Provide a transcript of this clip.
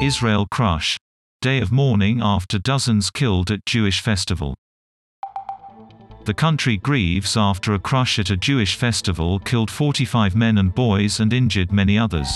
Israel crush. Day of mourning after dozens killed at Jewish festival. The country grieves after a crush at a Jewish festival killed 45 men and boys and injured many others.